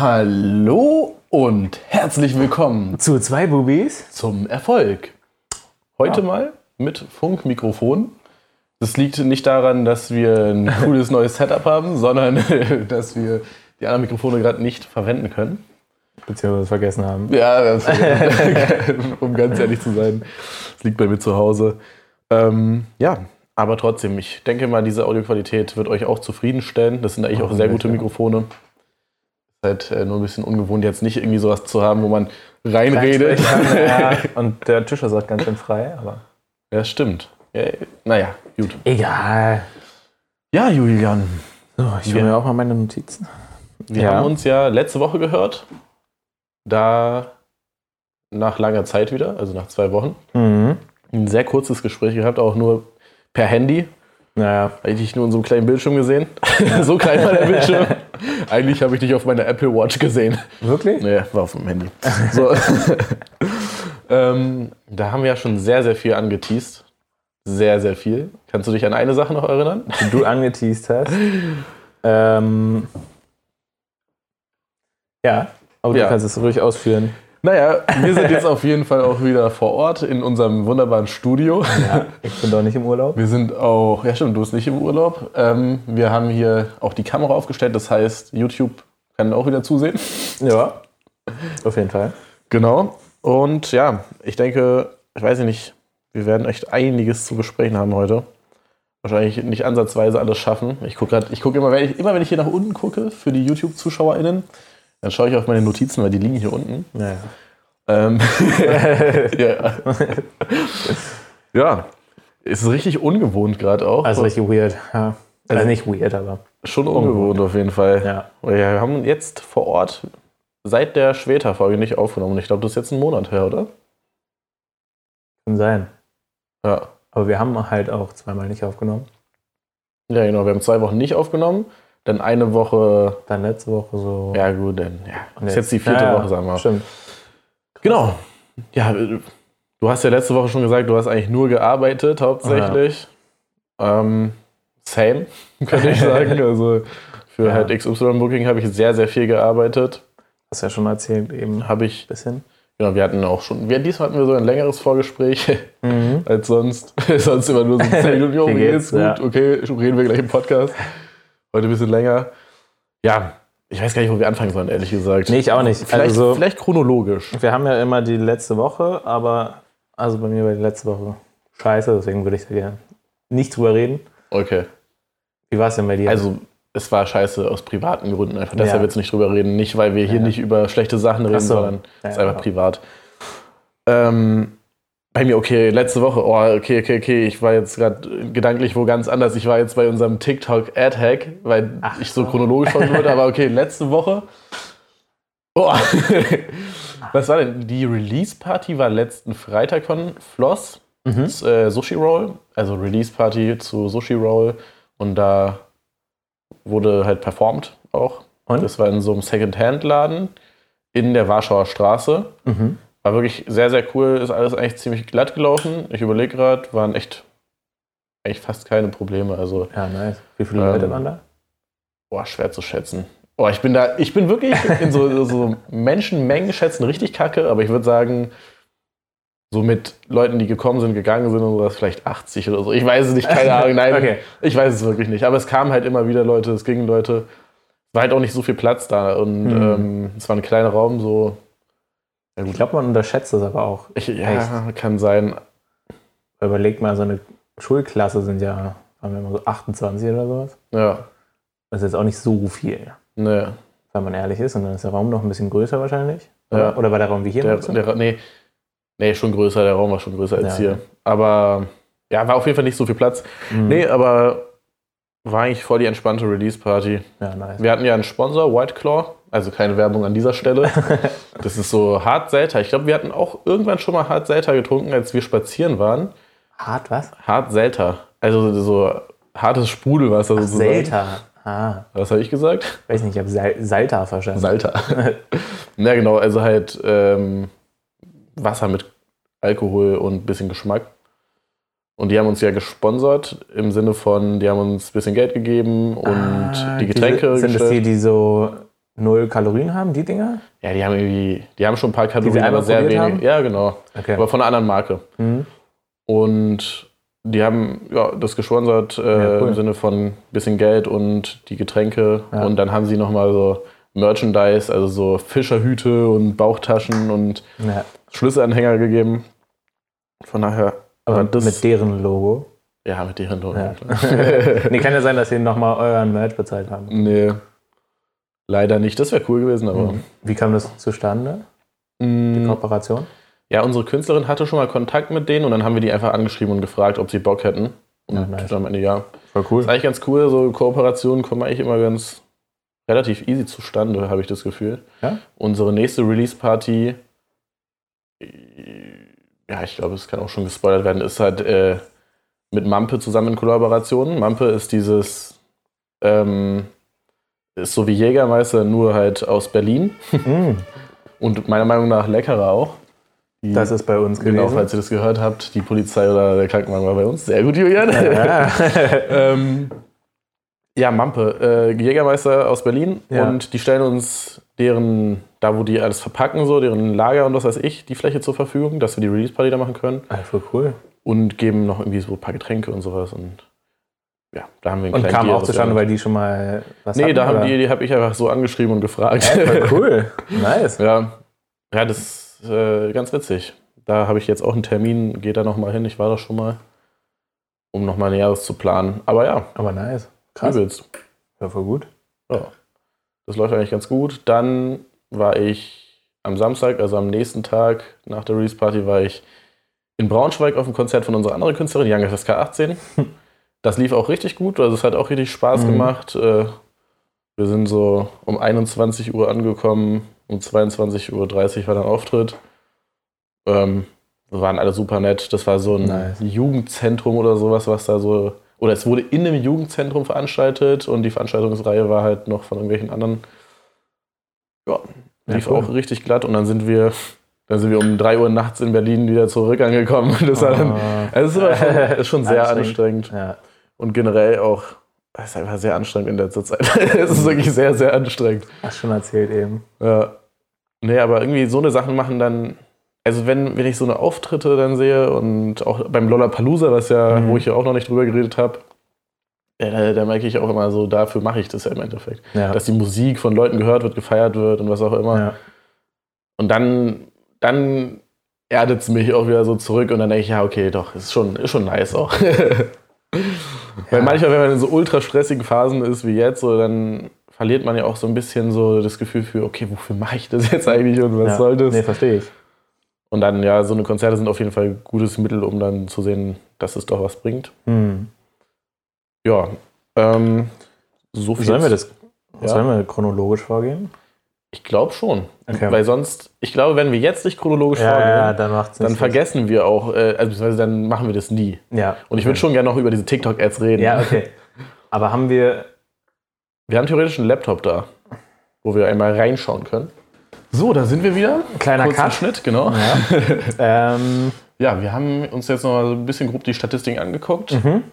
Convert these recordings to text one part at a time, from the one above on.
Hallo und herzlich willkommen Zu zwei Bubis? zum Erfolg. Heute mal mit Funkmikrofon. Das liegt nicht daran, dass wir ein cooles neues Setup haben, sondern dass wir die anderen Mikrofone gerade nicht verwenden können. Beziehungsweise vergessen haben. Ja, das, um ganz ehrlich zu sein, das liegt bei mir zu Hause. Ähm, ja, aber trotzdem, ich denke mal, diese Audioqualität wird euch auch zufriedenstellen. Das sind eigentlich auch sehr gute Mikrofone. Ist halt äh, nur ein bisschen ungewohnt, jetzt nicht irgendwie sowas zu haben, wo man reinredet. Ja, und der Tisch ist auch ganz schön frei, aber. Ja, stimmt. Ja, naja, gut. Egal. Ja, Julian, So, ich will mir auch mal meine Notizen. wir Ja. haben uns ja letzte Woche gehört. Da nach langer Zeit wieder, also nach zwei Wochen, Mhm. ein sehr kurzes Gespräch gehabt, auch nur per Handy. Naja, Habe ich nur in so einem kleinen Bildschirm gesehen. so klein war der Bildschirm. Eigentlich habe ich dich auf meiner Apple Watch gesehen. wirklich? Nee, war auf dem Handy. So. ähm, da haben wir ja schon sehr, sehr viel angeteased. Sehr, sehr viel. Kannst du dich an eine Sache noch erinnern? Die du angeteased hast. Ähm, ja, aber Ja. du kannst es ruhig ausführen. Naja, wir sind jetzt auf jeden Fall auch wieder vor Ort in unserem wunderbaren Studio. Ja, ich bin doch nicht im Urlaub. Wir sind auch, ja stimmt, du bist nicht im Urlaub. Ähm, wir haben hier auch die Kamera aufgestellt, das heißt, YouTube kann auch wieder zusehen. Ja, auf jeden Fall. Genau. Und ja, ich denke, ich weiß nicht, wir werden echt einiges zu besprechen haben heute. Wahrscheinlich nicht ansatzweise alles schaffen. Ich gucke gerade, ich gucke immer, wenn ich, immer wenn ich hier nach unten gucke für die YouTube-ZuschauerInnen, dann schaue ich auf meine Notizen, weil die liegen hier unten. Naja. Ähm, ja. ja, ist richtig ungewohnt gerade auch. Also richtig weird. Ja. Also nicht weird, aber. Schon ungewohnt auf jeden Fall. Ja. Ja, wir haben jetzt vor Ort seit der Schweta-Folge nicht aufgenommen. Ich glaube, das ist jetzt ein Monat her, oder? Kann sein. Ja. Aber wir haben halt auch zweimal nicht aufgenommen. Ja, genau. Wir haben zwei Wochen nicht aufgenommen. Dann eine Woche. Dann letzte Woche so. Ja, gut, dann. Ja, Und ist jetzt die vierte Ja, ja, Woche, sagen wir mal. Stimmt. Genau. Ja, du hast ja letzte Woche schon gesagt, du hast eigentlich nur gearbeitet, hauptsächlich. Ähm, same, könnte ich sagen. Also für Ja. halt XY-Booking habe ich sehr, sehr viel gearbeitet. Hast ja schon erzählt eben. Habe ich, Bisschen. genau, wir hatten auch schon, wir, diesmal hatten wir so ein längeres Vorgespräch Mhm. als sonst. sonst immer nur so 10 Minuten, jo, geht's? geht's? Gut, Ja. okay, reden wir gleich im Podcast. Heute ein bisschen länger. Ja, ich weiß gar nicht, wo wir anfangen sollen, ehrlich gesagt. Nee, ich auch nicht. Vielleicht, Also, vielleicht chronologisch. wir haben ja immer die letzte Woche, aber also bei mir war die letzte Woche scheiße, deswegen würde ich da gerne nicht drüber reden. Okay. Wie war es denn bei dir? Also, es war scheiße aus privaten Gründen einfach. Deshalb Ja. jetzt nicht drüber reden. Nicht, weil wir hier Ja. nicht über schlechte Sachen reden, so. sondern Ja, es ist einfach ja. privat. Ähm, bei mir, okay, letzte Woche, oh, okay, okay, okay, ich war jetzt gerade gedanklich wo ganz anders. Ich war jetzt bei unserem TikTok-Ad-Hack, weil Ach ich so chronologisch folgen wollte, aber okay, letzte Woche. Oh. Was war denn? Die Release-Party war letzten Freitag von Floss, Mhm. das, äh, Sushi Roll, also Release-Party zu Sushi Roll und da wurde halt performt auch. Und? Das war in so einem Second-Hand-Laden in der Warschauer Straße. Mhm. War wirklich sehr, sehr cool. Ist alles eigentlich ziemlich glatt gelaufen. Ich überlege gerade, waren echt eigentlich fast keine Probleme. Also, Ja, nice. Wie viele Ähm, Leute waren da? boah, schwer zu schätzen. Oh, ich bin da, ich bin wirklich in so, so Menschenmengen schätzen richtig kacke, aber ich würde sagen, so mit Leuten, die gekommen sind, gegangen sind und sowas, vielleicht 80 oder so. Ich weiß es nicht, keine Ahnung. Nein, Okay. ich weiß es wirklich nicht. Aber es kamen halt immer wieder Leute, es gingen Leute. Es war halt auch nicht so viel Platz da und Mhm. ähm, es war ein kleiner Raum, so. Ja. Ich glaube, man unterschätzt das aber auch. Ich, ja, kann sein. Überlegt mal, so eine Schulklasse sind ja, haben wir immer so 28 oder sowas. Ja, Das ist jetzt auch nicht so viel, ne. wenn man ehrlich ist. Und dann ist der Raum noch ein bisschen größer wahrscheinlich. Ja. Oder, war der Raum wie hier? Der, der, nee, nee, schon größer, der Raum war schon größer als Ja, hier. Aber ja, war auf jeden Fall nicht so viel Platz. Mhm. Nee, aber war eigentlich voll die entspannte Release-Party. Ja, nice. Wir hatten ja einen Sponsor, White Claw, also keine Werbung an dieser Stelle. Das ist so Hart Selter. Ich glaube, wir hatten auch irgendwann schon mal Hart Selter getrunken, als wir spazieren waren. Hart was? Hart Selter. Also so hartes Sprudelwasser Ach, sozusagen. Selta. Ah, Was habe ich gesagt? weiß nicht, ich habe Sal Salta verstanden. Salter. ja, genau, also halt ähm, Wasser mit Alkohol und ein bisschen Geschmack. Und die haben uns ja gesponsert im Sinne von, die haben uns ein bisschen Geld gegeben und Ah, die Getränke Diese, sind das die, die so null Kalorien haben, die Dinger? Ja, die haben irgendwie, die haben schon ein paar Kalorien, aber sehr wenig. haben? Ja, genau. Okay. Aber von einer anderen Marke. Mhm. Und die haben ja, das gesponsert äh, Ja, cool. im Sinne von bisschen Geld und die Getränke. Ja. Und dann haben sie nochmal so Merchandise, also so Fischerhüte und Bauchtaschen und Ja. Schlüsselanhänger gegeben. Von daher, Aber das, mit deren Logo. ja, mit deren Logo. Ja. nee, kann ja sein, dass sie nochmal euren Merch bezahlt haben. nee, leider nicht. Das wäre cool gewesen, aber. Wie kam das zustande, die Mm, Kooperation? Ja, unsere Künstlerin hatte schon mal Kontakt mit denen und dann haben wir die einfach angeschrieben und gefragt, ob sie Bock hätten. Und Ja, nice. am Ende ja. Voll cool. ist eigentlich ganz cool, so Kooperationen kommen eigentlich immer ganz relativ easy zustande, habe ich das Gefühl. Ja? Unsere nächste Release-Party, ja, ich glaube, es kann auch schon gespoilert werden, ist halt äh, mit Mampe zusammen in Kollaboration. Mampe ist dieses, ähm, ist so wie Jägermeister, nur halt aus Berlin Mm, und meiner Meinung nach leckerer auch. Die- das ist bei uns Genau, gewesen. falls ihr das gehört habt, die Polizei oder der Krankenwagen war bei uns. Sehr gut, Julian. ja. ähm, ja, Mampe, äh, Jägermeister aus Berlin Ja. und die stellen uns deren, da wo die alles verpacken, so, deren Lager und was weiß ich, die Fläche zur Verfügung, dass wir die Release-Party da machen können Ah, voll cool. und geben noch irgendwie so ein paar Getränke und sowas und ja, da haben wir einen Und kam auch zustande, weil die schon mal was Nee, hatten, da haben oder? die, die habe ich einfach so angeschrieben und gefragt. Voll cool. Nice. ja. ja, das ist äh, ganz witzig. Da habe ich jetzt auch einen Termin, geht da nochmal hin, ich war da schon mal, um nochmal Näheres zu planen. Aber ja, Aber nice. Krass. übelst. Ja, voll gut. Ja, das läuft eigentlich ganz gut. Dann war ich am Samstag, also am nächsten Tag nach der Release Party, war ich in Braunschweig auf dem Konzert von unserer anderen Künstlerin, Young FSK 18. Das lief auch richtig gut, also es hat auch richtig Spaß Mhm. gemacht. Äh, Wir sind so um 21 Uhr angekommen, um 22.30 Uhr war dann Auftritt. Ähm, wir waren alle super nett. Das war so ein Nice. Jugendzentrum oder sowas, was da so. Oder es wurde in einem Jugendzentrum veranstaltet und die Veranstaltungsreihe war halt noch von irgendwelchen anderen. Ja, Ja, lief cool. auch richtig glatt und dann sind wir, dann sind wir um 3 Uhr nachts in Berlin wieder zurück angekommen. Das war dann, Ah. also es war schon, ist schon sehr anstrengend. Ja. Und generell auch, es ist einfach sehr anstrengend in letzter Zeit. es ist wirklich sehr, sehr anstrengend. Hast schon erzählt eben. Ja. Nee, aber irgendwie so eine Sachen machen dann. Also wenn, wenn ich so eine Auftritte dann sehe und auch beim Lollapalooza, was ja, Mhm. wo ich ja auch noch nicht drüber geredet habe, da, da merke ich auch immer so, dafür mache ich das ja im Endeffekt. Ja. Dass die Musik von Leuten gehört wird, gefeiert wird und was auch immer. ja. Und dann, dann erdet es mich auch wieder so zurück und dann denke ich, ja, okay, doch, ist schon, ist schon nice auch. Weil manchmal, wenn man in so ultra stressigen Phasen ist wie jetzt, so, dann verliert man ja auch so ein bisschen so das Gefühl für, okay, wofür mache ich das jetzt eigentlich und was ja. soll das? Nee, verstehe ich. Und dann, ja, so eine Konzerte sind auf jeden Fall ein gutes Mittel, um dann zu sehen, dass es doch was bringt. Hm. Ja, ähm, so viel. Sollen wir das Ja. sollen wir chronologisch vorgehen? Ich glaube schon. Okay. Weil sonst, ich glaube, wenn wir jetzt nicht chronologisch Ja, vorgehen, ja, dann dann vergessen wir auch, äh, also beziehungsweise dann machen wir das nie. Ja. Und ich würde schon gerne noch über diese TikTok-Ads reden. Ja, okay. Aber haben wir. Wir haben theoretisch einen Laptop da, wo wir einmal reinschauen können. So, da sind wir wieder. Kleiner Kurzen Cut. Schnitt, genau. Ja. ähm, Ja, wir haben uns jetzt noch mal so ein bisschen grob die Statistiken angeguckt. mhm.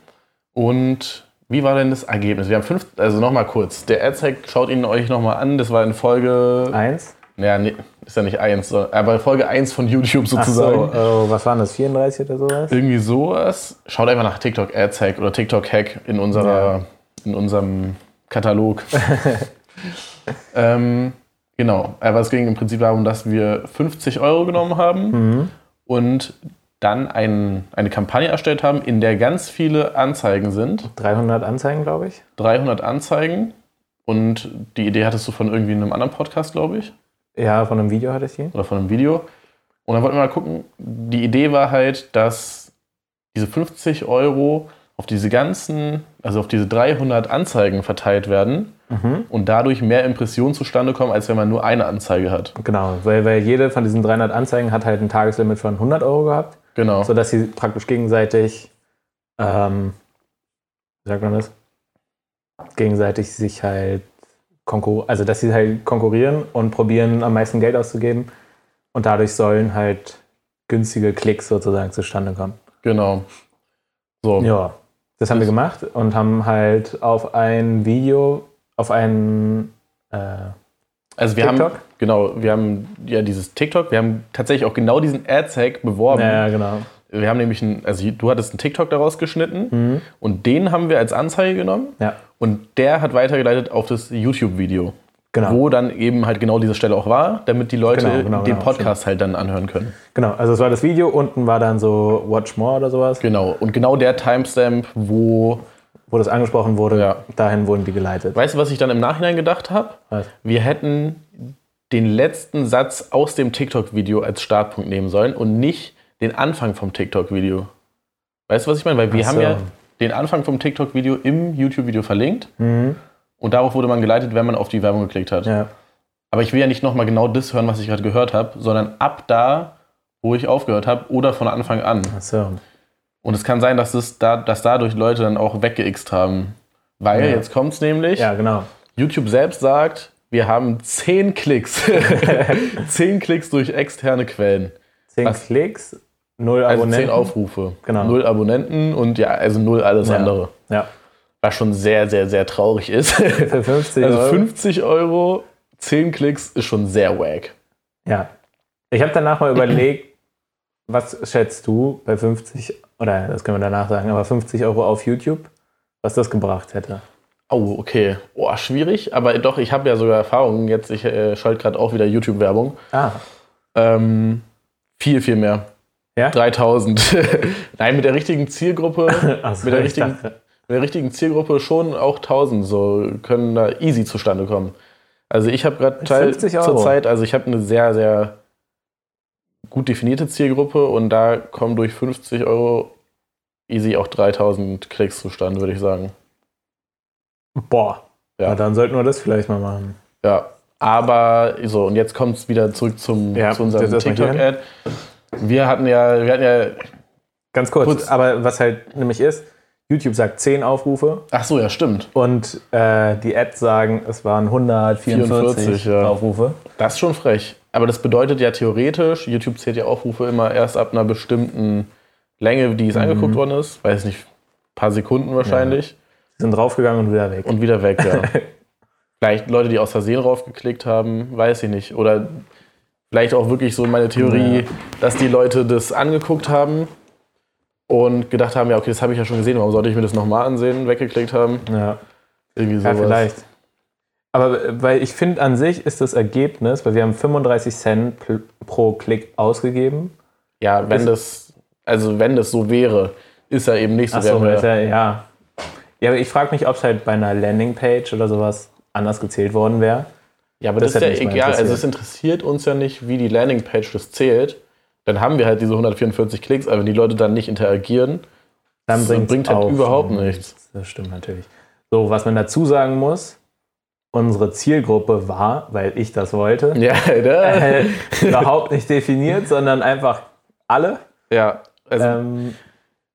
Und wie war denn das Ergebnis? Wir haben fünf, also nochmal kurz. Der AdSec schaut ihn euch nochmal an. Das war in Folge, Eins. naja, nee, ist ja nicht eins, aber Folge 1 von YouTube Ach so, sozusagen. oh, was waren das? 34 oder sowas? Irgendwie sowas. Schaut einfach nach TikTok AdSec oder TikTok Hack in, unserer, in unserem Katalog. ähm, genau, aber es ging im Prinzip darum, dass wir 50 Euro genommen haben Mhm. und dann ein, eine Kampagne erstellt haben, in der ganz viele Anzeigen sind. 300 Anzeigen, glaube ich. 300 Anzeigen. Und die Idee hattest du von irgendwie einem anderen Podcast, glaube ich, Ja, von einem Video hatte ich die. oder von einem Video. Und dann wollten wir mal gucken. Die Idee war halt, dass diese 50 Euro auf diese ganzen, also auf diese 300 Anzeigen verteilt werden Mhm. und dadurch mehr Impressionen zustande kommen, als wenn man nur eine Anzeige hat. Genau, weil, weil jede von diesen 300 Anzeigen hat halt ein Tageslimit von 100 Euro gehabt, Genau. sodass sie praktisch gegenseitig, ähm, wie sagt man das? Gegenseitig sich halt konkur also dass sie halt konkurrieren und probieren am meisten Geld auszugeben und dadurch sollen halt günstige Klicks sozusagen zustande kommen. Genau. So. Ja, das haben wir gemacht und haben halt auf ein Video, auf ein, äh, Also wir TikTok? haben, genau, wir haben ja dieses TikTok, wir haben tatsächlich auch genau diesen Ads-Hack beworben. Ja, genau. Wir haben nämlich, einen, also du hattest einen TikTok daraus geschnitten und den haben wir als Anzeige genommen Ja. und der hat weitergeleitet auf das YouTube-Video. Genau. Wo dann eben halt genau diese Stelle auch war, damit die Leute Genau, genau, den genau, Podcast halt dann anhören können. Genau, also es war das Video, unten war dann so Watch More oder sowas, Genau. Und genau der Timestamp, wo. wo das angesprochen wurde, Ja. dahin wurden die geleitet. Weißt du, was ich dann im Nachhinein gedacht habe? Wir hätten den letzten Satz aus dem TikTok-Video als Startpunkt nehmen sollen und nicht den Anfang vom TikTok-Video. Weißt du, was ich meine? Weil wir Ach haben so. ja den Anfang vom TikTok-Video im YouTube-Video verlinkt Mhm. und darauf wurde man geleitet, wenn man auf die Werbung geklickt hat. Ja. Aber ich will ja nicht nochmal genau das hören, was ich gerade gehört habe, sondern ab da, wo ich aufgehört habe oder von Anfang an. Achso. Und es kann sein, dass, es da, dass dadurch Leute dann auch weggeixt haben. Weil, Ja. jetzt kommt es nämlich, Ja, genau. YouTube selbst sagt, wir haben 10 Klicks. 10 Klicks durch externe Quellen. Zehn Was? Klicks, null Also Abonnenten. 10 Aufrufe. Genau. Null Abonnenten und ja, also null alles Ja. andere. Ja. Was schon sehr, sehr, sehr traurig ist. Für 50 Also Euro. 50 Euro, 10 Klicks ist schon sehr wack. Ja. Ich habe danach mal überlegt, was schätzt du bei 50, oder das können wir danach sagen, aber 50 Euro auf YouTube, was das gebracht hätte? Oh, okay. Oh, schwierig. Aber doch, ich habe ja sogar Erfahrungen. Jetzt, ich äh, schalte gerade auch wieder YouTube-Werbung. Ah, Ähm, viel, viel mehr. Ja? 3000. Nein, mit der richtigen Zielgruppe, also Mit der ich richtigen- dachte, mit der richtigen Zielgruppe schon auch 1000 so können da easy zustande kommen. Also ich habe gerade Teil 50 Euro. zur Zeit, also ich habe eine sehr, sehr gut definierte Zielgruppe und da kommen durch 50 Euro easy auch 3000 Klicks zustande, würde ich sagen. Boah, Ja. ja. dann sollten wir das vielleicht mal machen. Ja, aber so, und jetzt kommt es wieder zurück zum, Ja, zu unserem TikTok-Ad. Wir hatten ja, wir hatten ja, Ganz kurz, Kurz. aber was halt nämlich ist, YouTube sagt 10 Aufrufe ach so, ja, stimmt. und äh, die Ads sagen, es waren 144 44, ja. Aufrufe. Das ist schon frech. Aber das bedeutet ja theoretisch, YouTube zählt ja Aufrufe immer erst ab einer bestimmten Länge, die es angeguckt worden ist. Weiß nicht, paar Sekunden wahrscheinlich. Sie sind draufgegangen und wieder weg. Und wieder weg, ja. vielleicht Leute, die aus Versehen raufgeklickt haben, weiß ich nicht. Oder vielleicht auch wirklich so meine Theorie, Ja. dass die Leute das angeguckt haben und gedacht haben, ja, okay, das habe ich ja schon gesehen, warum sollte ich mir das nochmal ansehen, weggeklickt haben. ja. Irgendwie Ja, sowas. vielleicht. Aber äh, weil ich finde, an sich ist das Ergebnis, weil wir haben 35 Cent pro Klick ausgegeben. Ja, wenn das, also wenn das so wäre, ist er eben nicht so. Wir- ist ja, ja. Ja, aber ich frage mich, ob es halt bei einer Landingpage oder sowas anders gezählt worden wäre. Ja, aber Das das, ist ja egal. Also es interessiert uns ja nicht, wie die Landingpage das zählt. Dann haben wir halt diese 144 Klicks, aber wenn die Leute dann nicht interagieren, Dann Das bringt's bringt halt überhaupt schon nichts. Das stimmt natürlich. So, was man dazu sagen muss, unsere Zielgruppe war, weil ich das wollte, ja, äh, überhaupt nicht definiert, sondern einfach alle. ja. Also, Ähm,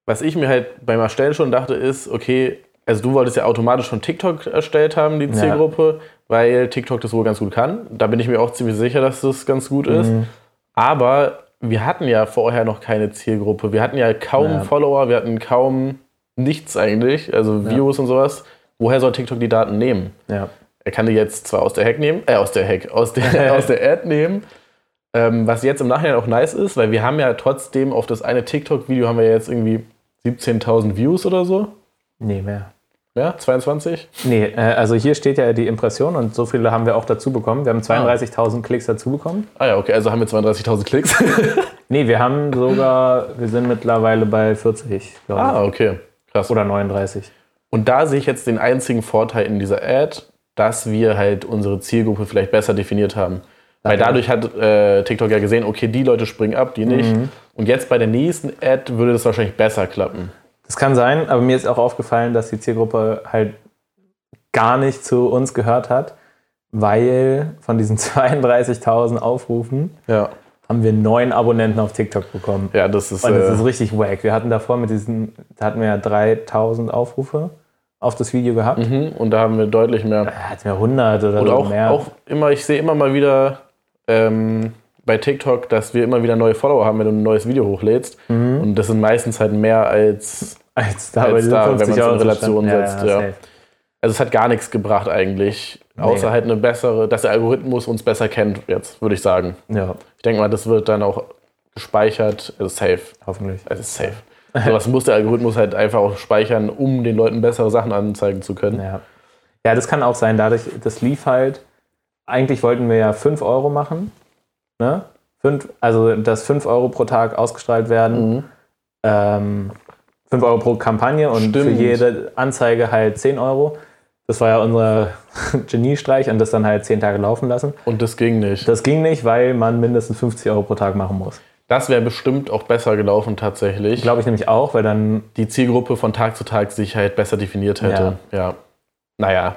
was ich mir halt beim Erstellen schon dachte, ist, okay, also du wolltest ja automatisch schon TikTok erstellt haben, die Ja. Zielgruppe, weil TikTok das wohl ganz gut kann. Da bin ich mir auch ziemlich sicher, dass das ganz gut ist. Mhm. Aber wir hatten ja vorher noch keine Zielgruppe. Wir hatten ja kaum Ja. Follower, wir hatten kaum nichts eigentlich, also Ja. Views und sowas. Woher soll TikTok die Daten nehmen? ja. Er kann die jetzt zwar aus der Hack nehmen, äh, aus der Hack, aus der, aus der Ad nehmen, ähm, was jetzt im Nachhinein auch nice ist, weil wir haben ja trotzdem auf das eine TikTok-Video haben wir jetzt irgendwie 17.000 Views oder so. Nee, mehr. Ja, 22? Nee, äh, also hier steht ja die Impression und so viele haben wir auch dazu bekommen. Wir haben 32.000 Klicks dazu bekommen. Ah ja, okay, also haben wir 32.000 Klicks. Nee, wir haben sogar, wir sind mittlerweile bei 40, glaube ich. ah, okay, krass. Oder 39. Und da sehe ich jetzt den einzigen Vorteil in dieser Ad, dass wir halt unsere Zielgruppe vielleicht besser definiert haben. Weil dadurch hat äh, TikTok ja gesehen, okay, die Leute springen ab, die nicht. Mhm. Und jetzt bei der nächsten Ad würde das wahrscheinlich besser klappen. Das kann sein, aber mir ist auch aufgefallen, dass die Zielgruppe halt gar nicht zu uns gehört hat, weil von diesen 32.000 Aufrufen Ja, haben wir neun Abonnenten auf TikTok bekommen. ja das ist. Und das äh, ist richtig wack. Wir hatten davor mit diesen, da hatten wir ja 3.000 Aufrufe auf das Video gehabt. mhm, und da haben wir deutlich mehr. Da hatten wir 100 oder so auch, mehr. auch immer, ich sehe immer mal wieder ähm, bei TikTok, dass wir immer wieder neue Follower haben, wenn du ein neues Video hochlädst. Mhm. Und das sind meistens halt mehr als. Als da, als da, wenn 50 man's in Relation stand. setzt, ja. Also es hat gar nichts gebracht eigentlich. Außer Nee. halt eine bessere, dass der Algorithmus uns besser kennt, jetzt, würde ich sagen. Ja, Ich denke mal, das wird dann auch gespeichert, also safe. hoffentlich. Also safe. Sowas muss der Algorithmus halt einfach auch speichern, um den Leuten bessere Sachen anzeigen zu können. Ja. ja, das kann auch sein. Dadurch, das lief halt. Eigentlich wollten wir ja 5 Euro machen. Ne? Fünf, also, dass 5 Euro pro Tag ausgestrahlt werden. Mhm. Ähm, 5 Euro pro Kampagne und für Stimmt. jede Anzeige halt 10 Euro. Das war ja unser Geniestreich und das dann halt 10 Tage laufen lassen. Und das ging nicht. Das ging nicht, weil man mindestens 50 Euro pro Tag machen muss. Das wäre bestimmt auch besser gelaufen tatsächlich. Glaube ich nämlich auch, weil dann die Zielgruppe von Tag zu Tag sich halt besser definiert hätte. Ja. Naja,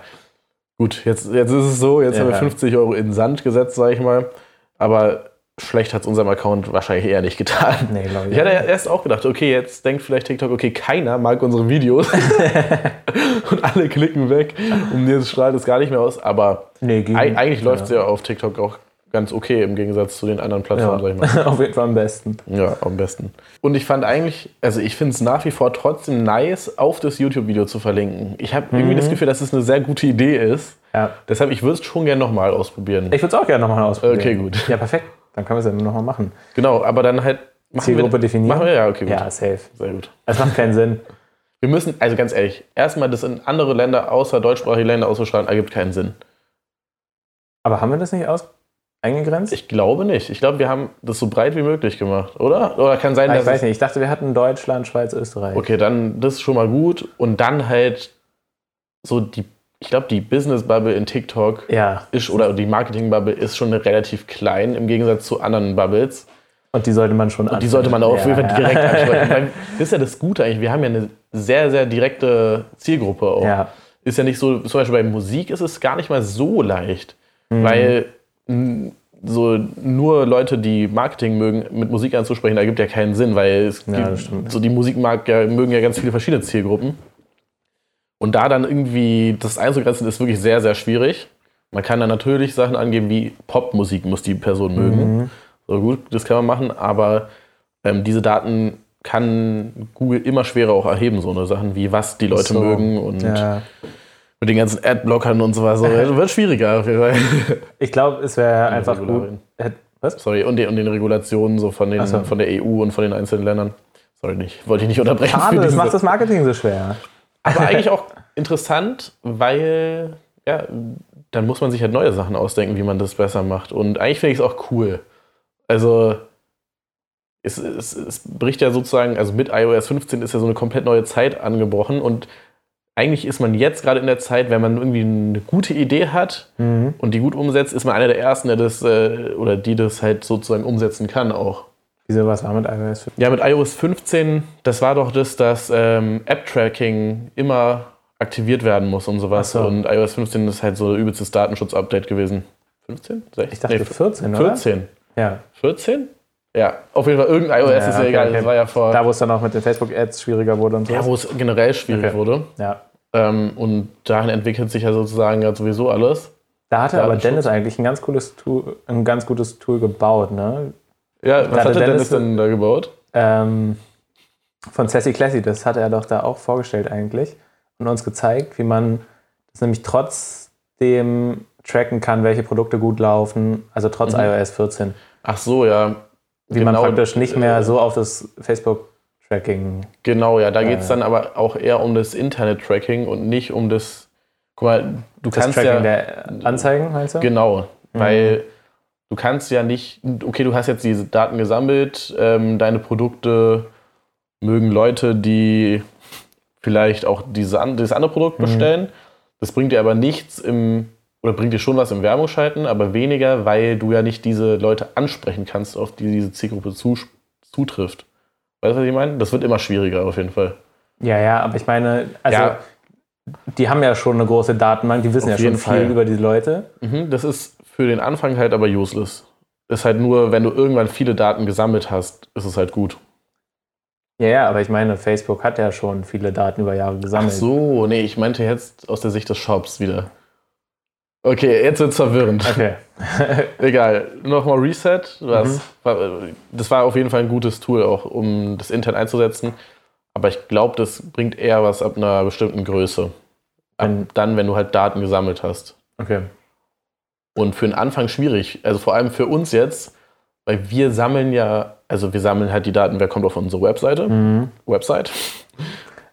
gut, jetzt, jetzt ist es so, jetzt Ja. haben wir 50 Euro in den Sand gesetzt, sag ich mal. Aber schlecht hat es unserem Account wahrscheinlich eher nicht getan. Nee, glaube ich Ich hatte erst auch gedacht, okay, jetzt denkt vielleicht TikTok, okay, keiner mag unsere Videos. und alle klicken weg und jetzt strahlt es gar nicht mehr aus. Aber Nee, eigentlich läuft es ja. auf TikTok auch ganz okay im Gegensatz zu den anderen Plattformen, sag ich mal. Ja, auf jeden Fall am besten. Ja, am besten. Und ich fand eigentlich, also ich finde es nach wie vor trotzdem nice, auf das YouTube-Video zu verlinken. Ich habe irgendwie das Gefühl, dass es eine sehr gute Idee ist. Ja. Deshalb, ich würde es schon gerne nochmal ausprobieren. Ich würde es auch gerne nochmal ausprobieren. Okay, gut. Ja, perfekt. Dann können wir es ja nochmal machen. Genau, aber dann halt Zielgruppe wir, definieren? Machen wir, ja, okay, gut. Ja, safe. Sehr gut. Es macht keinen Sinn. Wir müssen, also ganz ehrlich, erstmal das in andere Länder, außer deutschsprachige Länder auszustrahlen, ergibt keinen Sinn. Aber haben wir das nicht aus eingegrenzt? Ich glaube nicht. Ich glaube, wir haben das so breit wie möglich gemacht, oder? Oder kann sein, Ah, ich dass weiß es- nicht. Ich dachte, wir hatten Deutschland, Schweiz, Österreich. Okay, dann das ist schon mal gut. Und dann halt so die, ich glaube, die Business-Bubble in TikTok Ja, ist, oder die Marketing-Bubble ist schon relativ klein im Gegensatz zu anderen Bubbles. und die sollte man schon Und die sollte man auch auf jeden Fall ja, direkt ja. ansprechen. Weil das ist ja das Gute eigentlich. Wir haben ja eine sehr, sehr direkte Zielgruppe auch. Ja. Ist ja nicht so, zum Beispiel bei Musik ist es gar nicht mal so leicht. Mhm. Weil mh, so nur Leute, die Marketing mögen, mit Musik anzusprechen, ergibt ja keinen Sinn, weil es gibt, so die Musik mag ja, mögen ja ganz viele verschiedene Zielgruppen. Und da dann irgendwie das einzugrenzen, ist wirklich sehr, sehr schwierig. Man kann dann natürlich Sachen angeben wie Popmusik muss die Person mögen. Mhm. So gut, das kann man machen, aber ähm, diese Daten kann Google immer schwerer auch erheben, so eine Sachen wie was die Leute So. mögen und Ja. mit den ganzen Adblockern und so weiter. Also wird schwieriger auf jeden Fall. Ich glaube, es wäre einfach gut. Hätt- Was? Sorry, und den, und den Regulationen so von, den, so. von der EU und von den einzelnen Ländern. Sorry, nicht, wollte ich nicht unterbrechen. Schade, das macht das Marketing so schwer. Aber eigentlich auch interessant, weil ja, dann muss man sich halt neue Sachen ausdenken, wie man das besser macht. Und eigentlich finde ich es auch cool. Also es, es, es bricht ja sozusagen, also mit iOS 15 ist ja so eine komplett neue Zeit angebrochen und eigentlich ist man jetzt gerade in der Zeit, wenn man irgendwie eine gute Idee hat Mhm. und die gut umsetzt, ist man einer der Ersten, der das äh, oder die das halt sozusagen umsetzen kann auch. Wieso, was war mit iOS 15? Ja, mit iOS 15, das war doch das, dass ähm, App-Tracking immer aktiviert werden muss und sowas. So. Und iOS 15 ist halt so übelstes Datenschutz-Update gewesen. 15? 16? Ich dachte Nee, 14, oder? 14. Ja. 14? Ja, auf jeden Fall irgendein iOS Ja, ist ja okay, egal. okay. Das war ja vor. Da, wo es dann auch mit den Facebook-Ads schwieriger wurde und so. ja, wo es generell schwierig Okay. wurde. ja. Ähm, und dahin entwickelt sich ja sozusagen ja sowieso alles. Da hatte aber. Dennis eigentlich ein ganz cooles Tool, ein ganz gutes Tool gebaut, ne? Ja, was hatte hat der Dennis Dennis denn da gebaut? Ähm, von Sassy Classy, das hat er doch da auch vorgestellt eigentlich und uns gezeigt, wie man das nämlich trotzdem tracken kann, welche Produkte gut laufen, also trotz Mhm. iOS 14. Ach so, ja. Wie man Genau, praktisch nicht äh, mehr so auf das Facebook-Tracking. Genau, ja, da geht es ja. dann aber auch eher um das Internet-Tracking und nicht um das. Guck mal, du Das kannst Tracking ja. der Anzeigen, meinst du? Genau, weil du kannst ja nicht. Okay, du hast jetzt diese Daten gesammelt, ähm, deine Produkte mögen Leute, die vielleicht auch diese, dieses andere Produkt Mhm. bestellen. Das bringt dir aber nichts im. Oder bringt dir schon was im Werbungsschalten, aber weniger, weil du ja nicht diese Leute ansprechen kannst, auf die diese Zielgruppe zu, zutrifft. Weißt du, was ich meine? Das wird immer schwieriger auf jeden Fall. Ja, ja, aber ich meine, also Ja. die haben ja schon eine große Datenbank, die wissen Auf ja schon viel Fall. über die Leute. Mhm, das ist für den Anfang halt aber useless. Ist halt nur, wenn du irgendwann viele Daten gesammelt hast, ist es halt gut. Ja, ja, aber ich meine, Facebook hat ja schon viele Daten über Jahre Ach gesammelt. so, nee, ich meinte jetzt aus der Sicht des Shops wieder. Okay, jetzt wird's verwirrend. Okay. Egal. Nochmal Reset. Was, Mhm. das war auf jeden Fall ein gutes Tool, auch um das intern einzusetzen. Aber ich glaube, das bringt eher was ab einer bestimmten Größe. Ab dann, wenn du halt Daten gesammelt hast. Okay. Und für den Anfang schwierig. Also vor allem für uns jetzt, weil wir sammeln ja, also wir sammeln halt die Daten, wer kommt auf unsere Webseite. Mhm. Website.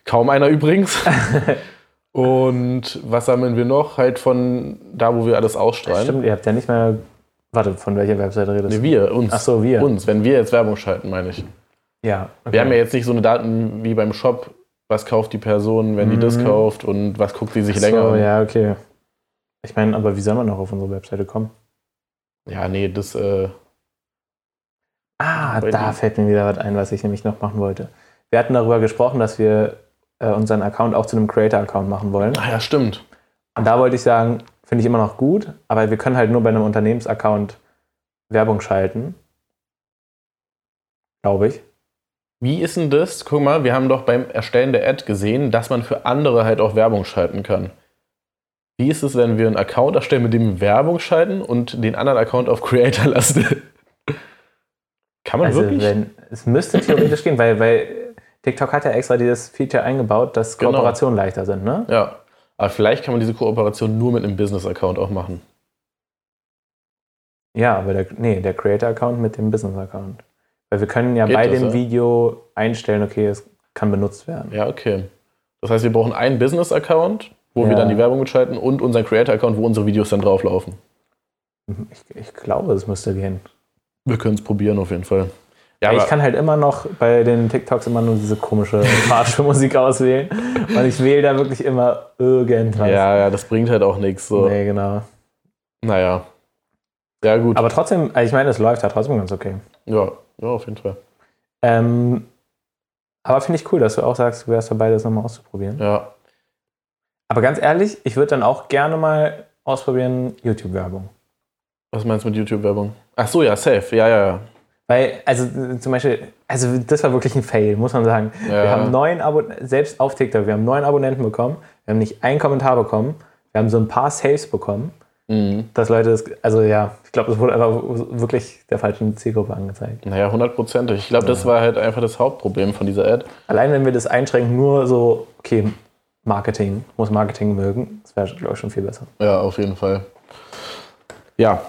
Kaum einer übrigens. Und was sammeln wir noch? Halt von da, wo wir alles ausstrahlen. Stimmt, ihr habt ja nicht mehr. Warte, von welcher Webseite redest Nee, du? wir, uns. Ach so, wir. Uns, wenn wir jetzt Werbung schalten, meine ich. Ja. okay. Wir haben ja jetzt nicht so eine Daten wie beim Shop, was kauft die Person, wenn die das Mhm. kauft und was guckt sie sich länger so, an. ja, okay. Ich meine, aber wie soll man noch auf unsere Webseite kommen? Ja, nee, das, äh, Ah, da dir. fällt mir wieder was ein, was ich nämlich noch machen wollte. Wir hatten darüber gesprochen, dass wir äh, unseren Account auch zu einem Creator-Account machen wollen. ach ja, stimmt. Und da wollte ich sagen, finde ich immer noch gut, aber wir können halt nur bei einem Unternehmensaccount Werbung schalten. Glaube ich. Wie ist denn das? Guck mal, wir haben doch beim Erstellen der Ad gesehen, dass man für andere halt auch Werbung schalten kann. Wie ist es, wenn wir einen Account erstellen, mit dem wir Werbung schalten und den anderen Account auf Creator lassen? Kann man Also wirklich? wenn, es müsste theoretisch gehen, weil, weil TikTok hat ja extra dieses Feature eingebaut, dass Genau. Kooperationen leichter sind, ne? Ja. Aber vielleicht kann man diese Kooperation nur mit einem Business-Account auch machen. Ja, aber der, nee, der Creator-Account mit dem Business-Account. Weil wir können ja Geht bei das, dem ja? Video einstellen, okay, es kann benutzt werden. Ja, okay. Das heißt, wir brauchen einen Business-Account, wo wir Ja. dann die Werbung mitschalten und unseren Creator-Account, wo unsere Videos dann drauflaufen. Ich, ich glaube, es müsste gehen. Wir können es probieren auf jeden Fall. Ja, ich kann halt immer noch bei den TikToks immer nur diese komische Marschmusik auswählen. Und ich wähle da wirklich immer irgendwas. ja, ja, das bringt halt auch nichts. So. Nee, genau. Naja. Ja, gut. Aber trotzdem, also ich meine, es läuft ja trotzdem ganz okay. ja, ja, auf jeden Fall. Ähm, aber finde ich cool, dass du auch sagst, du wärst dabei, das nochmal auszuprobieren. Ja. Aber ganz ehrlich, ich würde dann auch gerne mal ausprobieren YouTube-Werbung. Was meinst du mit YouTube-Werbung? Ach so, ja, safe. Ja, ja, ja. Weil, also zum Beispiel, also das war wirklich ein Fail, muss man sagen. Ja. Wir haben neun Abonnenten, selbst auf TikTok, wir haben neun Abonnenten bekommen, wir haben nicht einen Kommentar bekommen, wir haben so ein paar Saves bekommen, Mhm. dass Leute das, also ja, ich glaube, es wurde einfach wirklich der falschen Zielgruppe angezeigt. Naja, hundertprozentig. Ich glaube, das war halt einfach das Hauptproblem von dieser Ad. Allein wenn wir das einschränken, nur so, okay, Marketing, muss Marketing mögen, das wäre, glaube ich, schon viel besser. Ja, auf jeden Fall. Ja,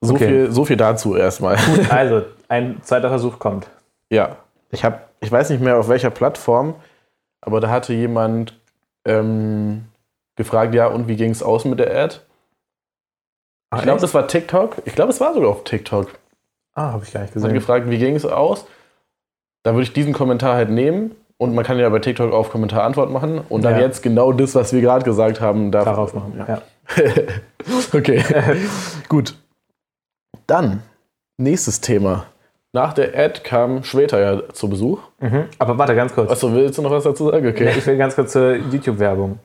so, Okay. viel, so viel dazu erstmal. Also, ein zweiter Versuch kommt. Ja, ich habe, ich weiß nicht mehr auf welcher Plattform, aber da hatte jemand ähm, gefragt, ja, und wie ging es aus mit der Ad? Ich glaube, das war TikTok. Ich glaube, es war sogar auf TikTok. Ah, habe ich gar nicht Hat gesehen. gefragt, wie ging es aus? Da würde ich diesen Kommentar halt nehmen und man kann ja bei TikTok auf Kommentar Antwort machen und dann Ja. jetzt genau das, was wir gerade gesagt haben, darf Darauf machen. Ja. okay, gut. Dann, nächstes Thema. Nach der Ad kam Schweta ja zu Besuch. Mhm. Aber warte, ganz kurz. Achso, willst du noch was dazu sagen? Nee, Okay. Ich will ganz kurz zur YouTube-Werbung.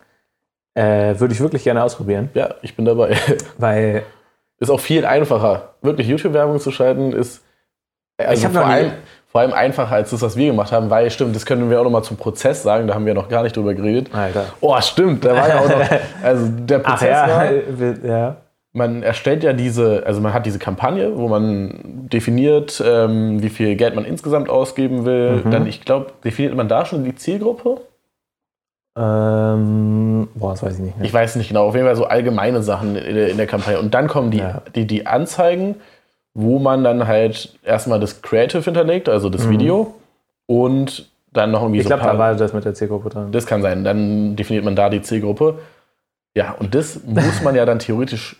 Äh, Würde ich wirklich gerne ausprobieren, Ja, ich bin dabei. weil Ist auch viel einfacher. Wirklich YouTube-Werbung zu schalten ist also Ich hab vor, allem, vor allem einfacher als das, was wir gemacht haben, weil stimmt, das können wir auch noch mal zum Prozess sagen, da haben wir noch gar nicht drüber geredet. Alter. Oh, stimmt, da war ja auch noch, also der Ach Prozess ja, war, ja. man erstellt ja diese, also man hat diese Kampagne, wo man definiert, ähm, wie viel Geld man insgesamt ausgeben will. Mhm. Dann, ich glaube, definiert man da schon die Zielgruppe? Ähm, boah, das weiß ich nicht mehr. Ich weiß nicht genau, auf jeden Fall so allgemeine Sachen in der, in der Kampagne. Und dann kommen die, Ja. die, die Anzeigen, wo man dann halt erstmal das Creative hinterlegt, also das Video, und dann noch irgendwie Mhm. ich so glaube, ein paar- da war das mit der Zielgruppe drin. Das kann sein. Dann definiert man da die Zielgruppe. Ja, und das muss man ja dann theoretisch.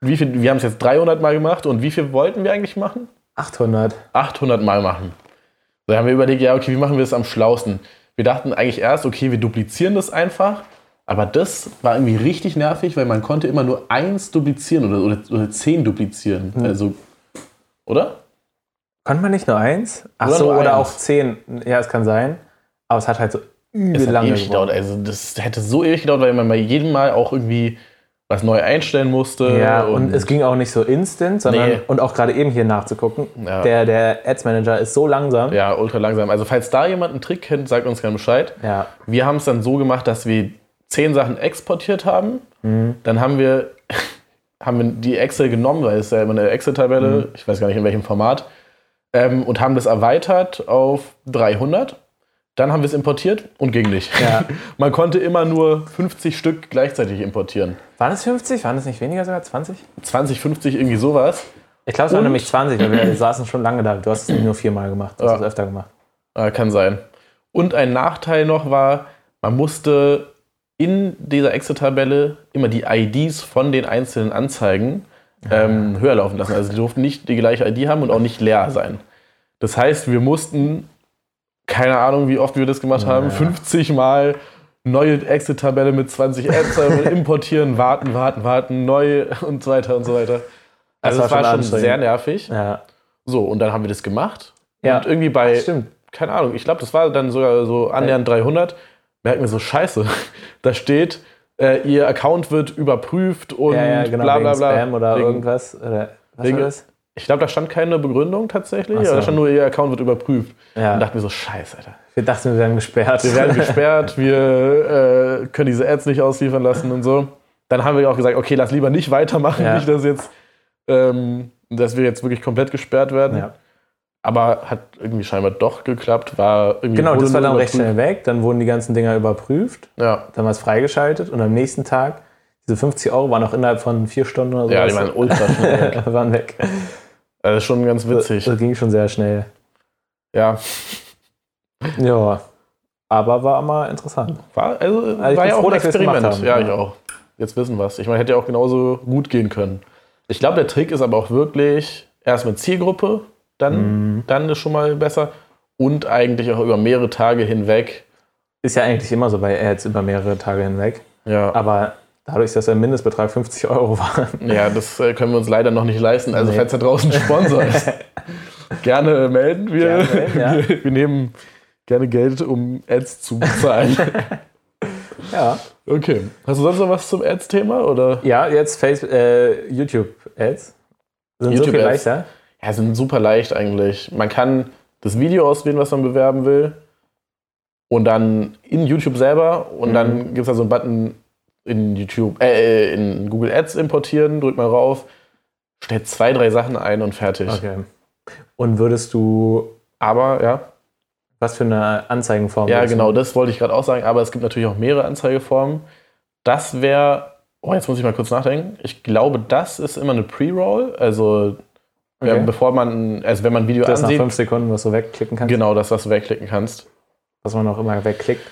Wie viel, wir haben es jetzt 300 Mal gemacht und wie viel wollten wir eigentlich machen? 800. 800 Mal machen. Da haben wir überlegt, ja, okay, wie machen wir das am schlausten? Wir dachten eigentlich erst, okay, wir duplizieren das einfach. Aber das war irgendwie richtig nervig, weil man konnte immer nur eins duplizieren oder, oder, oder zehn duplizieren. Hm. Also, oder? Konnte man nicht nur eins? Ach Oder so, oder eins. auch zehn. Ja, es kann sein. Aber es hat halt so übel lange ewig gedauert. Also, das hätte so ewig gedauert, weil man bei jedem Mal auch irgendwie was neu einstellen musste. Ja, und, es ging auch nicht so instant, sondern Nee. und auch gerade eben hier nachzugucken. Ja. Der, der Ads Manager ist so langsam. Ja, ultra langsam. Also, falls da jemand einen Trick kennt, sagt uns gerne Bescheid. Ja. Wir haben es dann so gemacht, dass wir zehn Sachen exportiert haben. Mhm. Dann haben wir, haben wir die Excel genommen, weil es ist ja immer eine Excel-Tabelle, Mhm. ich weiß gar nicht in welchem Format, ähm, und haben das erweitert auf 300. Dann haben wir es importiert und ging nicht. Ja. Man konnte immer nur 50 Stück gleichzeitig importieren. Waren es 50? Waren es nicht weniger sogar? 20? 20, 50, irgendwie sowas. Ich glaube, es waren nämlich 20, weil wir saßen schon lange da. Du hast es nur viermal gemacht, du hast Ja. es öfter gemacht. Äh, kann sein. Und ein Nachteil noch war, man musste in dieser Excel-Tabelle immer die IDs von den einzelnen Anzeigen ähm, höher laufen lassen. Also die durften nicht die gleiche ID haben und auch nicht leer sein. Das heißt, wir mussten, keine Ahnung, wie oft wir das gemacht haben, Ja. 50 Mal neue Excel-Tabelle mit 20 Ads importieren, warten, warten, warten, neu und so weiter und so weiter. Das Also war es war schon schon sehr nervig. Ja, So, und dann haben wir das gemacht. Ja. Und irgendwie bei, stimmt. keine Ahnung, ich glaube, das war dann sogar so annähernd 300. Merken wir so, scheiße, da steht, äh, ihr Account wird überprüft und Ja, ja, genau, bla bla bla. Spam oder Wegen- irgendwas. Oder was wegen- war das? Ich glaube, da stand keine Begründung tatsächlich, so. da stand nur, ihr Account wird überprüft. Ja. Und dachte mir so, scheiße, Alter. Wir dachten, wir werden gesperrt. Wir werden gesperrt, wir äh, können diese Ads nicht ausliefern lassen und so. Dann haben wir auch gesagt, okay, lass lieber nicht weitermachen, Ja. nicht, dass jetzt, ähm, dass wir jetzt wirklich komplett gesperrt werden. ja. Aber hat irgendwie scheinbar doch geklappt, war irgendwie Genau, das war dann recht schnell weg. Dann wurden die ganzen Dinger überprüft. Ja, Dann war es freigeschaltet und am nächsten Tag, diese 50 Euro waren auch innerhalb von vier Stunden oder so. ja die waren ultra schnell weg. waren weg. Das ist schon ganz witzig. Das ging schon sehr schnell. Ja, Ja. Aber war mal interessant. war, also, ich war ja auch froh, ein es gemacht Experiment. Ja. ich auch. Jetzt wissen wir es. Ich meine, hätte ja auch genauso gut gehen können. Ich glaube, der Trick ist aber auch wirklich erst mit Zielgruppe, dann, Mhm. dann ist schon mal besser. Und eigentlich auch über mehrere Tage hinweg. Ist ja eigentlich immer so bei Ads über mehrere Tage hinweg. Ja, Aber dadurch, dass der Mindestbetrag 50 Euro war, ja das äh, können wir uns leider noch nicht leisten. Also, Nee. falls da draußen Sponsor ist, gerne melden. Wir, Gerne melden, ja. wir, wir nehmen gerne Geld, um Ads zu bezahlen. ja. okay. Hast du sonst noch was zum Ads-Thema? Oder? Ja, jetzt Face äh, YouTube-Ads. Sind so viel leichter. Ja, sind super leicht eigentlich. Man kann das Video auswählen, was man bewerben will. Und dann in YouTube selber. Und Mhm. dann gibt es da so einen Button in YouTube, äh, in Google Ads importieren, drückt mal rauf, stellt zwei, drei Sachen ein und fertig. Okay. Und würdest du, Aber ja, was für eine Anzeigenform? ja, du- genau, das wollte ich gerade auch sagen. Aber es gibt natürlich auch mehrere Anzeigeformen. Das wäre, oh, jetzt muss ich mal kurz nachdenken. Ich glaube, das ist immer eine Pre-Roll. Also, ja, Okay. bevor man, also wenn man ein Video Das nach ansieht, fünf Sekunden, was du wegklicken kannst, genau das, was du wegklicken kannst. was man auch immer wegklickt.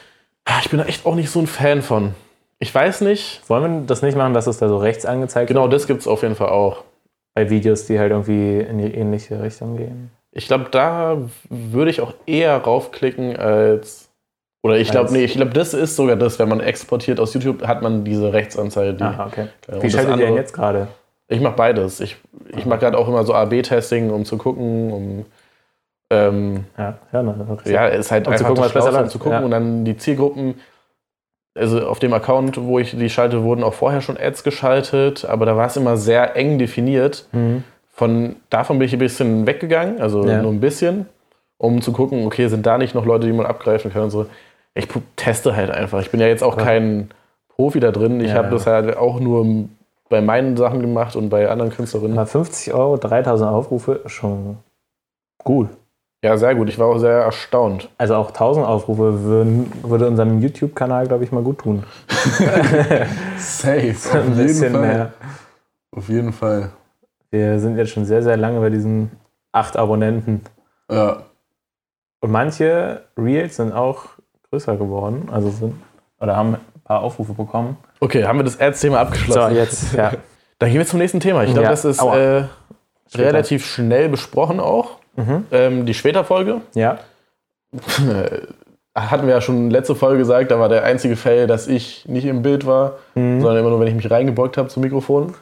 Ah, Ich bin da echt auch nicht so ein Fan von. Ich weiß nicht. Wollen wir das nicht machen, dass es da so rechts angezeigt Genau, das gibt es auf jeden Fall auch. wird? Bei Videos, die halt irgendwie in die ähnliche Richtung gehen. Ich glaube, da würde ich auch eher raufklicken als. Oder ich glaube, nee, ich glaube, das ist sogar das, wenn man exportiert aus YouTube, hat man diese Rechtsanzeige. Die, Aha, okay. Wie schaltet ihr denn jetzt gerade? Ich mache beides. Ich, ich mache gerade auch immer so AB-Testing, um zu gucken, um. Ähm, Ja, ja, na, okay. ja, ist halt Um zu einfach gucken, das was besser Schlauste, um läuft. zu gucken Ja. und dann die Zielgruppen. Also auf dem Account, wo ich die schalte, wurden auch vorher schon Ads geschaltet, aber da war es immer sehr eng definiert. Mhm. Von, davon bin ich ein bisschen weggegangen, also Ja. nur ein bisschen, um zu gucken, okay, sind da nicht noch Leute, die man abgreifen kann und so. Ich teste halt einfach. Ich bin ja jetzt auch kein Profi da drin. Ich habe das halt auch nur bei meinen Sachen gemacht und bei anderen Künstlerinnen. Aber 50 Euro, 3000 Aufrufe, schon gut. Ja, sehr gut. Ich war auch sehr erstaunt. Also auch 1000 Aufrufe würden, würde unserem YouTube-Kanal, glaube ich, mal gut tun. Safe. Ein bisschen mehr. Auf jeden Fall. Wir sind jetzt schon sehr, sehr lange bei diesen acht Abonnenten. Ja. Und manche Reels sind auch größer geworden, also sind oder haben ein paar Aufrufe bekommen. Okay, haben wir das Ads-Thema abgeschlossen. So, jetzt, ja. Dann gehen wir zum nächsten Thema. Ich glaube, Ja. das ist äh, relativ schnell besprochen auch. Mhm. Ähm, die Später-Folge. Ja. Äh, hatten wir ja schon letzte Folge gesagt, da war der einzige Fail, dass ich nicht im Bild war, Mhm. sondern immer nur, wenn ich mich reingebeugt habe zum Mikrofon.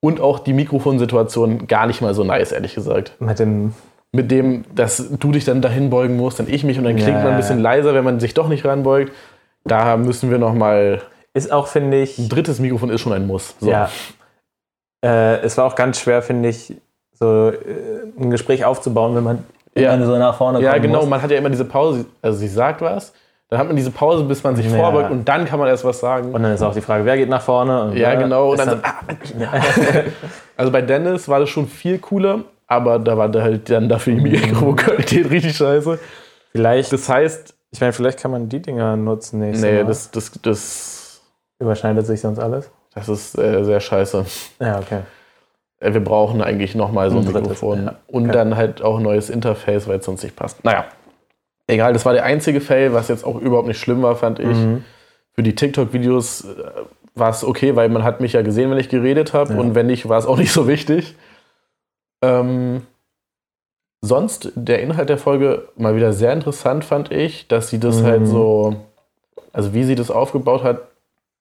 Und auch die Mikrofonsituation gar nicht mal so nice, ehrlich gesagt. Mit dem, Mit dem, dass du dich dann dahin beugen musst, dann ich mich und dann klingt Ja, man ein bisschen leiser, wenn man sich doch nicht ranbeugt. Da müssen wir noch mal. Ist auch, finde ich, Ein drittes Mikrofon ist schon ein Muss. So. ja. Äh, es war auch ganz schwer, finde ich, so äh, ein Gespräch aufzubauen, wenn man Ja. immer so nach vorne Ja, kommen genau. muss. Man hat ja immer diese Pause. Also, sie sagt was, dann hat man diese Pause, bis man sich Ja. vorbeugt und dann kann man erst was sagen. Und dann ist auch die Frage, wer geht nach vorne? Ja, wer genau. Und ist dann so, ah, Also bei Dennis war das schon viel cooler, aber da war da halt dann dafür die Mikrofonqualität richtig scheiße. Vielleicht Das heißt, Ich meine, vielleicht kann man die Dinger nutzen Nee, Mal. das, das, das, Überschneidet sich sonst alles? das ist äh, sehr scheiße. Ja, okay. Äh, Wir brauchen eigentlich nochmal so ein Ein Mikrofon. ja. Und Okay. dann halt auch ein neues Interface, weil es sonst nicht passt. Naja. Egal, das war der einzige Fail, was jetzt auch überhaupt nicht schlimm war, fand ich. Mhm. Für die TikTok-Videos äh, war es okay, weil man hat mich ja gesehen, wenn ich geredet habe. Ja. Und wenn nicht, war es auch nicht so wichtig. Ähm, sonst, der Inhalt der Folge mal wieder sehr interessant, fand ich, dass sie das Mhm. halt so, also wie sie das aufgebaut hat,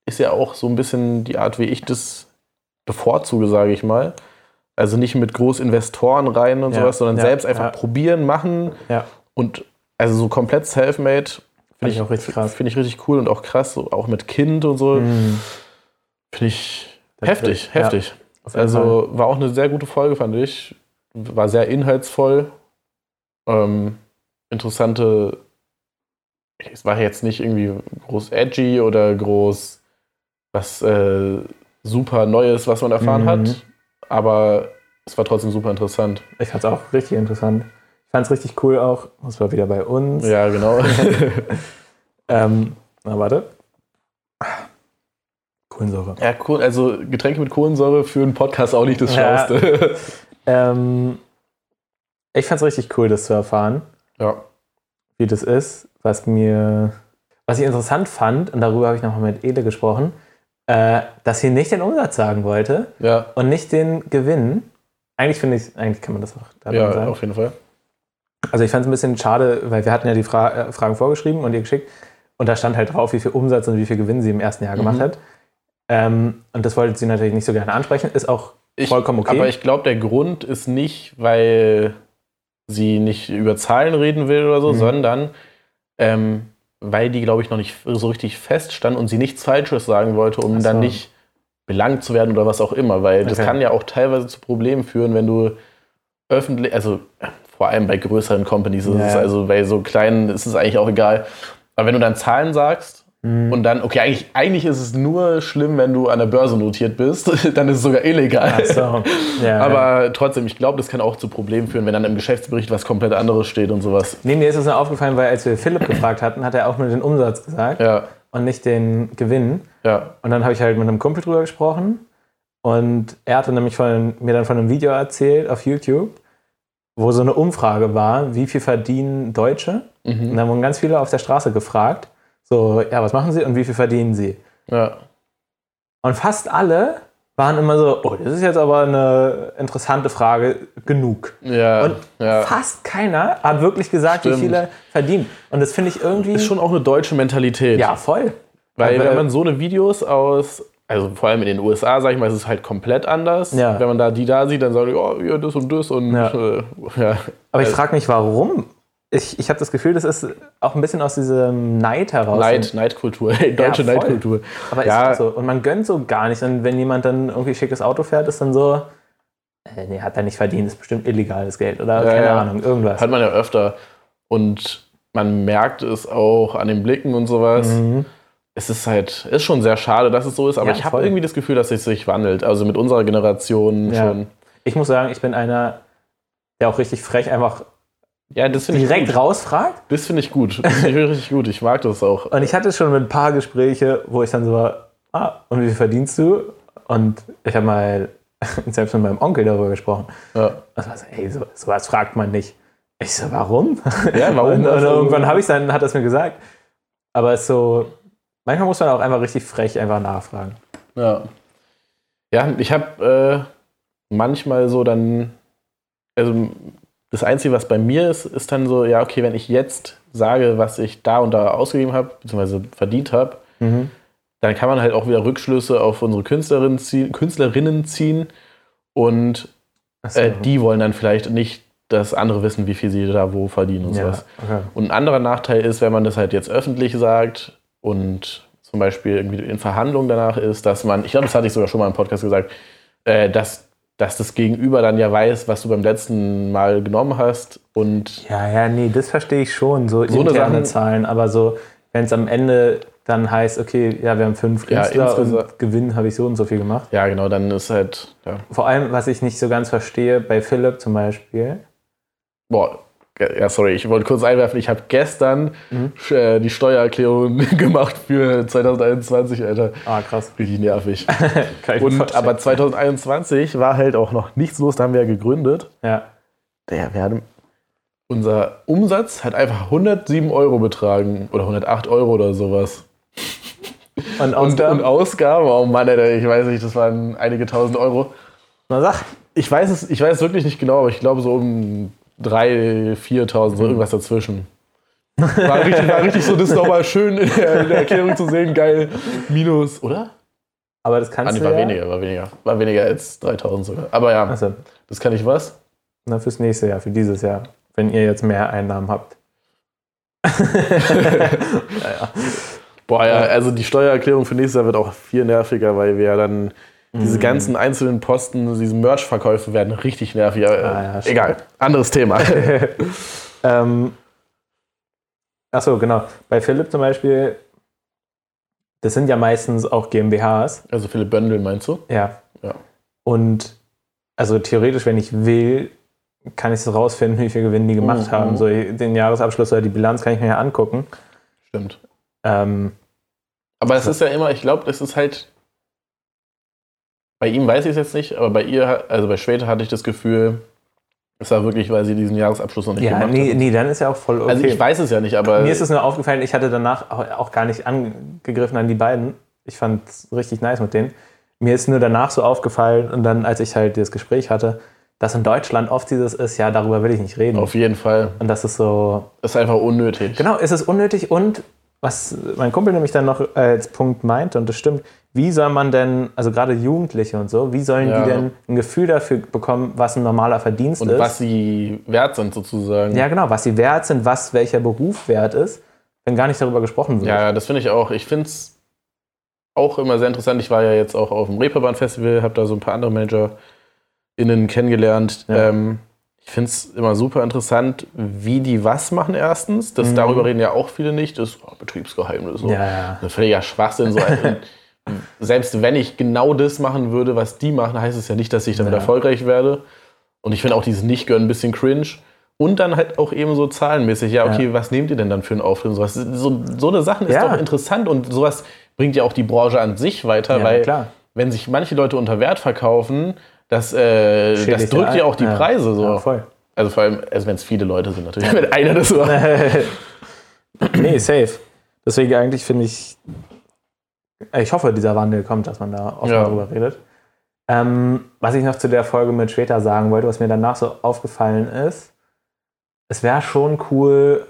ist ja auch so ein bisschen die Art, wie ich das bevorzuge, sage ich mal. Also nicht mit Großinvestoren rein und Ja, sowas, sondern ja, selbst einfach ja. probieren, machen Ja, und also so komplett self-made. Finde ich auch richtig krass. Finde ich richtig cool und auch krass, so, auch mit Kind und so. Mhm. Finde ich Das heftig, heftig. Also war auch eine sehr gute Folge, fand ich. War sehr inhaltsvoll. Ähm, interessante. Es war jetzt nicht irgendwie groß edgy oder groß was äh, super Neues, was man erfahren Mhm. hat. Aber es war trotzdem super interessant. Ich fand es auch richtig interessant. Ich fand es richtig cool auch. Das war wieder bei uns. Ja, genau. Ähm, na, warte. Kohlensäure. ja, cool. Also Getränke mit Kohlensäure für einen Podcast auch nicht das Ja. Schlauste. Ähm, ich fand es richtig cool, das zu erfahren, ja. wie das ist. Was mir, was ich interessant fand, und darüber habe ich nochmal mit Ele gesprochen, äh, dass sie nicht den Umsatz sagen wollte Ja, und nicht den Gewinn. Eigentlich finde ich, eigentlich kann man das auch ja, sagen. auf jeden Fall. Also ich fand es ein bisschen schade, weil wir hatten ja die Fra äh, Fragen vorgeschrieben und ihr geschickt und da stand halt drauf, wie viel Umsatz und wie viel Gewinn sie im ersten Jahr gemacht Mhm. hat. Ähm, und das wollte sie natürlich nicht so gerne ansprechen. Ist auch Ich, vollkommen okay. Aber ich glaube, der Grund ist nicht, weil sie nicht über Zahlen reden will oder so, Mhm. sondern ähm, weil die, glaube ich, noch nicht so richtig feststand und sie nichts Falsches sagen wollte, um so. dann nicht belangt zu werden oder was auch immer. Weil das Okay. kann ja auch teilweise zu Problemen führen, wenn du öffentlich, also äh, vor allem bei größeren Companies ist Ja, es, ja. also bei so kleinen ist es eigentlich auch egal. Aber wenn du dann Zahlen sagst Mhm. und dann, okay, eigentlich, eigentlich ist es nur schlimm, wenn du an der Börse notiert bist, dann ist es sogar illegal. Ach so. Ja, ja. Aber trotzdem, ich glaube, das kann auch zu Problemen führen, wenn dann im Geschäftsbericht was komplett anderes steht und sowas. Nee, mir ist es nur aufgefallen, weil als wir Philipp gefragt hatten, hat er auch nur den Umsatz gesagt Ja, und nicht den Gewinn. ja. Und dann habe ich halt mit einem Kumpel drüber gesprochen und er hatte nämlich von, mir dann von einem Video erzählt auf YouTube, wo so eine Umfrage war, wie viel verdienen Deutsche? Und Mhm. dann wurden ganz viele auf der Straße gefragt, so, ja, was machen sie und wie viel verdienen sie? ja. Und fast alle waren immer so, oh, das ist jetzt aber eine interessante Frage, genug. Ja, Und ja. Fast keiner hat wirklich gesagt, Stimmt. wie viele verdienen. Und das finde ich irgendwie. Ist schon auch eine deutsche Mentalität. ja, voll. Weil Aber- wenn man so eine Videos aus, also vor allem in den USA, sag ich mal, ist es halt komplett anders. Ja. Wenn man da die da sieht, dann sagen die, oh, ja, das und das und Ja. äh, ja. Aber ich Also- frage mich, warum? Ich, ich habe das Gefühl, das ist auch ein bisschen aus diesem Neid heraus. Neid, Neidkultur, deutsche voll. Neidkultur. Aber Ja. ist so. Und man gönnt so gar nicht. Und wenn jemand dann irgendwie schickes Auto fährt, ist dann so, äh, nee, hat er nicht verdient, ist bestimmt illegales Geld oder Ja, keine ja. Ahnung, irgendwas. Hat man ja öfter. Und man merkt es auch an den Blicken und sowas. Mhm. Es ist halt, ist schon sehr schade, dass es so ist, aber Ja, ich habe irgendwie das Gefühl, dass es sich wandelt. Also mit unserer Generation Ja. schon. Ich muss sagen, ich bin einer, der auch richtig frech einfach Ja, das finde ich direkt gut. rausfragt. Das finde ich gut. Das finde ich richtig gut. Ich mag das auch. Und ich hatte schon ein paar Gespräche, wo ich dann so war, ah, und wie viel verdienst du? Und ich habe mal selbst mit meinem Onkel darüber gesprochen. Ja. Und war so, ey, so, sowas fragt man nicht. Ich so, warum? Ja, warum? Und, und Also- irgendwann habe ich dann, hat es mir gesagt. Aber es ist so, manchmal muss man auch einfach richtig frech einfach nachfragen. Ja. Ja, ich habe äh, manchmal so dann, also das Einzige, was bei mir ist, ist dann so, ja, okay, wenn ich jetzt sage, was ich da und da ausgegeben habe, beziehungsweise verdient habe, dann kann man halt auch wieder Rückschlüsse auf unsere Künstlerinnen ziehen, Künstlerinnen ziehen und so. äh, die wollen dann vielleicht nicht, dass andere wissen, wie viel sie da wo verdienen und ja, sowas. okay. Und ein anderer Nachteil ist, wenn man das halt jetzt öffentlich sagt und zum Beispiel irgendwie in Verhandlungen danach ist, dass man, ich glaube, das hatte ich sogar schon mal im Podcast gesagt, äh, dass, dass das Gegenüber dann ja weiß, was du beim letzten Mal genommen hast und ja, ja, nee, das verstehe ich schon, so, So interne Sachen- Zahlen, aber so, wenn es am Ende dann heißt, okay, ja, wir haben fünf Ja, Künstler insgesa- und Gewinn habe ich so und so viel gemacht. ja, genau, dann ist halt, ja, Vor allem, was ich nicht so ganz verstehe, bei Philipp zum Beispiel, boah, ja, sorry, ich wollte kurz einwerfen, ich habe gestern Mhm. äh, die Steuererklärung gemacht für 2021, Alter. Ah, krass. Richtig nervig. Und, vorstellen. aber 2021 war halt auch noch nichts los, da haben wir ja gegründet. ja. Der, wir hatten, unser Umsatz hat einfach 107 Euro betragen oder 108 Euro oder sowas. Und Und, Ausgaben? und Ausgaben, oh Mann, Alter, ich weiß nicht, das waren einige tausend Euro. Na sag. Ich weiß es, ich weiß es wirklich nicht genau, aber ich glaube so um 3.000, 4.000, Mhm. so irgendwas dazwischen. War richtig, war richtig so, das ist nochmal schön in der, in der Erklärung zu sehen, geil. Minus, oder? Aber das Ah, kannst nee, du war ja. weniger, war weniger. War weniger als 3.000 sogar. Aber ja, Achso, das kann ich was? na fürs nächste Jahr, für dieses Jahr, wenn ihr jetzt mehr Einnahmen habt. ja, Boah, ja, Ja. also die Steuererklärung für nächstes Jahr wird auch viel nerviger, weil wir ja dann diese Mhm. ganzen einzelnen Posten, diese Merch-Verkäufe werden richtig nervig. Äh, Ah, ja, stimmt. egal, anderes Thema. ähm, Achso, genau. Bei Philipp zum Beispiel, das sind ja meistens auch GmbHs. also Philipp Böndel meinst du? Ja. Ja. Und also theoretisch, wenn ich will, kann ich es rausfinden, wie viel Gewinn die gemacht Mhm. haben. So den Jahresabschluss oder die Bilanz kann ich mir ja angucken. Stimmt. Ähm, Aber es ist ja immer, ich glaube, das ist halt. Bei ihm weiß ich es jetzt nicht, aber bei ihr, also bei Schwede hatte ich das Gefühl, es war wirklich, weil sie diesen Jahresabschluss noch nicht ja, gemacht nee, hat. nee, dann ist ja auch voll okay. Also ich weiß es ja nicht, aber Mir ist es nur aufgefallen, ich hatte danach auch gar nicht angegriffen an die beiden. Ich fand es richtig nice mit denen. Mir ist nur danach so aufgefallen und dann, als ich halt das Gespräch hatte, dass in Deutschland oft dieses ist, ja, darüber will ich nicht reden. auf jeden Fall. Und das ist so, ist einfach unnötig. genau, ist es unnötig und was mein Kumpel nämlich dann noch als Punkt meinte, und das stimmt, wie soll man denn, also gerade Jugendliche und so, wie sollen Ja. die denn ein Gefühl dafür bekommen, was ein normaler Verdienst Und ist? was sie wert sind, sozusagen. ja, genau, was sie wert sind, was welcher Beruf wert ist, wenn gar nicht darüber gesprochen wird. Ja, das finde ich auch. Ich finde es auch immer sehr interessant. Ich war ja jetzt auch auf dem Reeperbahn-Festival, habe da so ein paar andere ManagerInnen kennengelernt. Ja. Ähm, ich finde es immer super interessant, wie die was machen erstens. Das, Mhm. Darüber reden ja auch viele nicht. Das ist oh, Betriebsgeheimnis. So. Ja, ja. Ein völliger Schwachsinn. So. Und Selbst wenn ich genau das machen würde, was die machen, heißt es ja nicht, dass ich damit Ja. erfolgreich werde. Und ich finde auch dieses Nicht-Gönnen ein bisschen cringe. Und dann halt auch eben so zahlenmäßig. Ja, okay, Ja. was nehmt ihr denn dann für einen Auftritt? und Sowas. So, so eine Sachen ist Ja. doch interessant und sowas bringt ja auch die Branche an sich weiter, weil klar. wenn sich manche Leute unter Wert verkaufen, das, äh, das drückt ja auch die. Preise so. Voll. Also vor allem, also wenn es viele Leute sind natürlich. Wenn einer das so. nee, safe. Deswegen eigentlich finde ich, ich hoffe, dieser Wandel kommt, dass man da offen Ja. darüber redet. Ähm, was ich noch zu der Folge mit Schweta sagen wollte, was mir danach so aufgefallen ist, es wäre schon cool,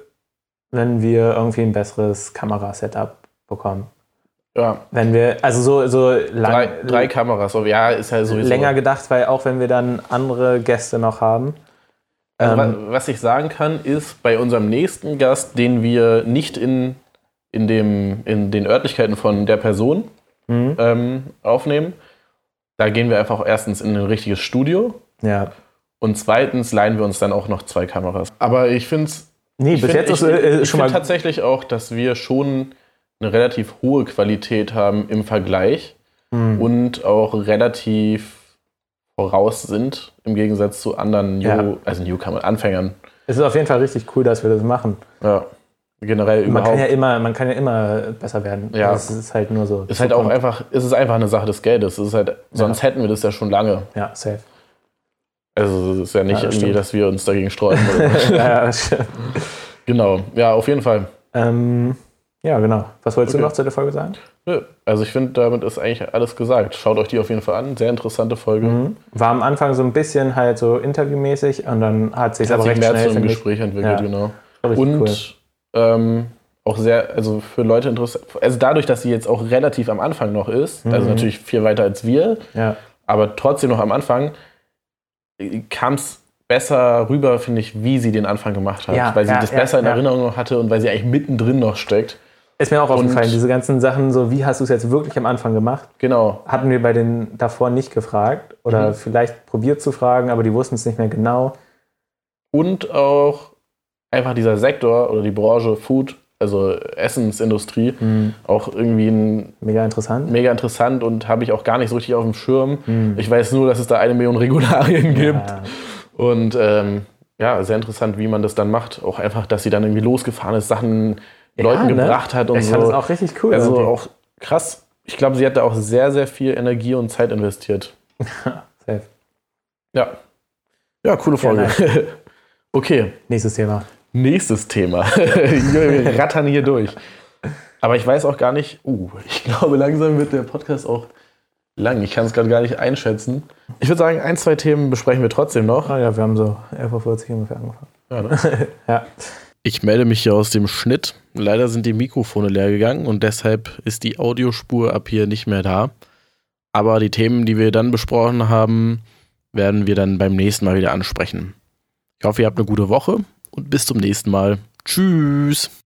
wenn wir irgendwie ein besseres Kamerasetup bekommen. Ja, Wenn wir, also so, so lang, drei, drei Kameras. So, ja, ist halt sowieso. länger gedacht, weil auch wenn wir dann andere Gäste noch haben. Also, ähm, wa- was ich sagen kann, ist bei unserem nächsten Gast, den wir nicht in, in, dem, in den Örtlichkeiten von der Person mhm. ähm, aufnehmen, da gehen wir einfach erstens in ein richtiges Studio Ja. und zweitens leihen wir uns dann auch noch zwei Kameras. Aber ich finde es Nee, bis jetzt ich, ist äh, ich schon mal. tatsächlich auch, dass wir schon eine relativ hohe Qualität haben im Vergleich Mhm. und auch relativ voraus sind im Gegensatz zu anderen New, Ja. also Newcomer, Anfängern. Es ist auf jeden Fall richtig cool, dass wir das machen. Ja, generell Man kann, überhaupt. ja immer, man kann ja immer besser werden. Ja. Es ist halt nur so. ist halt auch einfach, ist es einfach eine Sache des Geldes. Es ist halt, sonst Ja. hätten wir das ja schon lange. Ja, safe. Also es ist ja nicht Ja, das irgendwie, stimmt. dass wir uns dagegen sträuben. So. ja, das stimmt. genau, ja, auf jeden Fall. ähm, ja, genau. Was wolltest Okay. du noch zu der Folge sagen? Nö, Also ich finde, damit ist eigentlich alles gesagt. Schaut euch die auf jeden Fall an. Sehr interessante Folge. Mhm. War am Anfang so ein bisschen halt so interviewmäßig und dann hat sich aber sich recht mehr schnell zu einem Gespräch entwickelt, genau. Und cool. Ähm, auch sehr, also für Leute interessant, also dadurch, dass sie jetzt auch relativ am Anfang noch ist, also Mhm. natürlich viel weiter als wir, Ja, aber trotzdem noch am Anfang, kam es besser rüber, finde ich, wie sie den Anfang gemacht hat. Ja, weil sie ja, das besser in. Erinnerung noch hatte und weil sie eigentlich mittendrin noch steckt. ist mir auch aufgefallen, diese ganzen Sachen, so wie hast du es jetzt wirklich am Anfang gemacht? Genau. Hatten wir bei den davor nicht gefragt oder Mhm. vielleicht probiert zu fragen, aber die wussten es nicht mehr genau. Und auch einfach dieser Sektor oder die Branche Food, also Essensindustrie, Mhm. auch irgendwie ein Mega interessant. mega interessant und habe ich auch gar nicht so richtig auf dem Schirm. Mhm. Ich weiß nur, dass es da eine Million Regularien gibt. Ja, Und ähm, ja, sehr interessant, wie man das dann macht. Auch einfach, dass sie dann irgendwie losgefahren ist, Sachen Ja, Leuten ne? gebracht hat und ich so. fand das auch richtig cool. also irgendwie. auch krass. Ich glaube, sie hat da auch sehr, sehr viel Energie und Zeit investiert. Safe. Ja. Ja, coole Ja, Folge. okay, Nächstes Thema. Nächstes Thema. Wir rattern hier durch. Aber ich weiß auch gar nicht, uh, ich glaube, langsam wird der Podcast auch lang. Ich kann es gerade gar nicht einschätzen. Ich würde sagen, ein, zwei Themen besprechen wir trotzdem noch. Ah ja, wir haben so 11.40 Uhr ungefähr angefangen. Ja, ne? Ja. Ich melde mich hier aus dem Schnitt. Leider sind die Mikrofone leer gegangen und deshalb ist die Audiospur ab hier nicht mehr da. Aber die Themen, die wir dann besprochen haben, werden wir dann beim nächsten Mal wieder ansprechen. Ich hoffe, ihr habt eine gute Woche und bis zum nächsten Mal. Tschüss.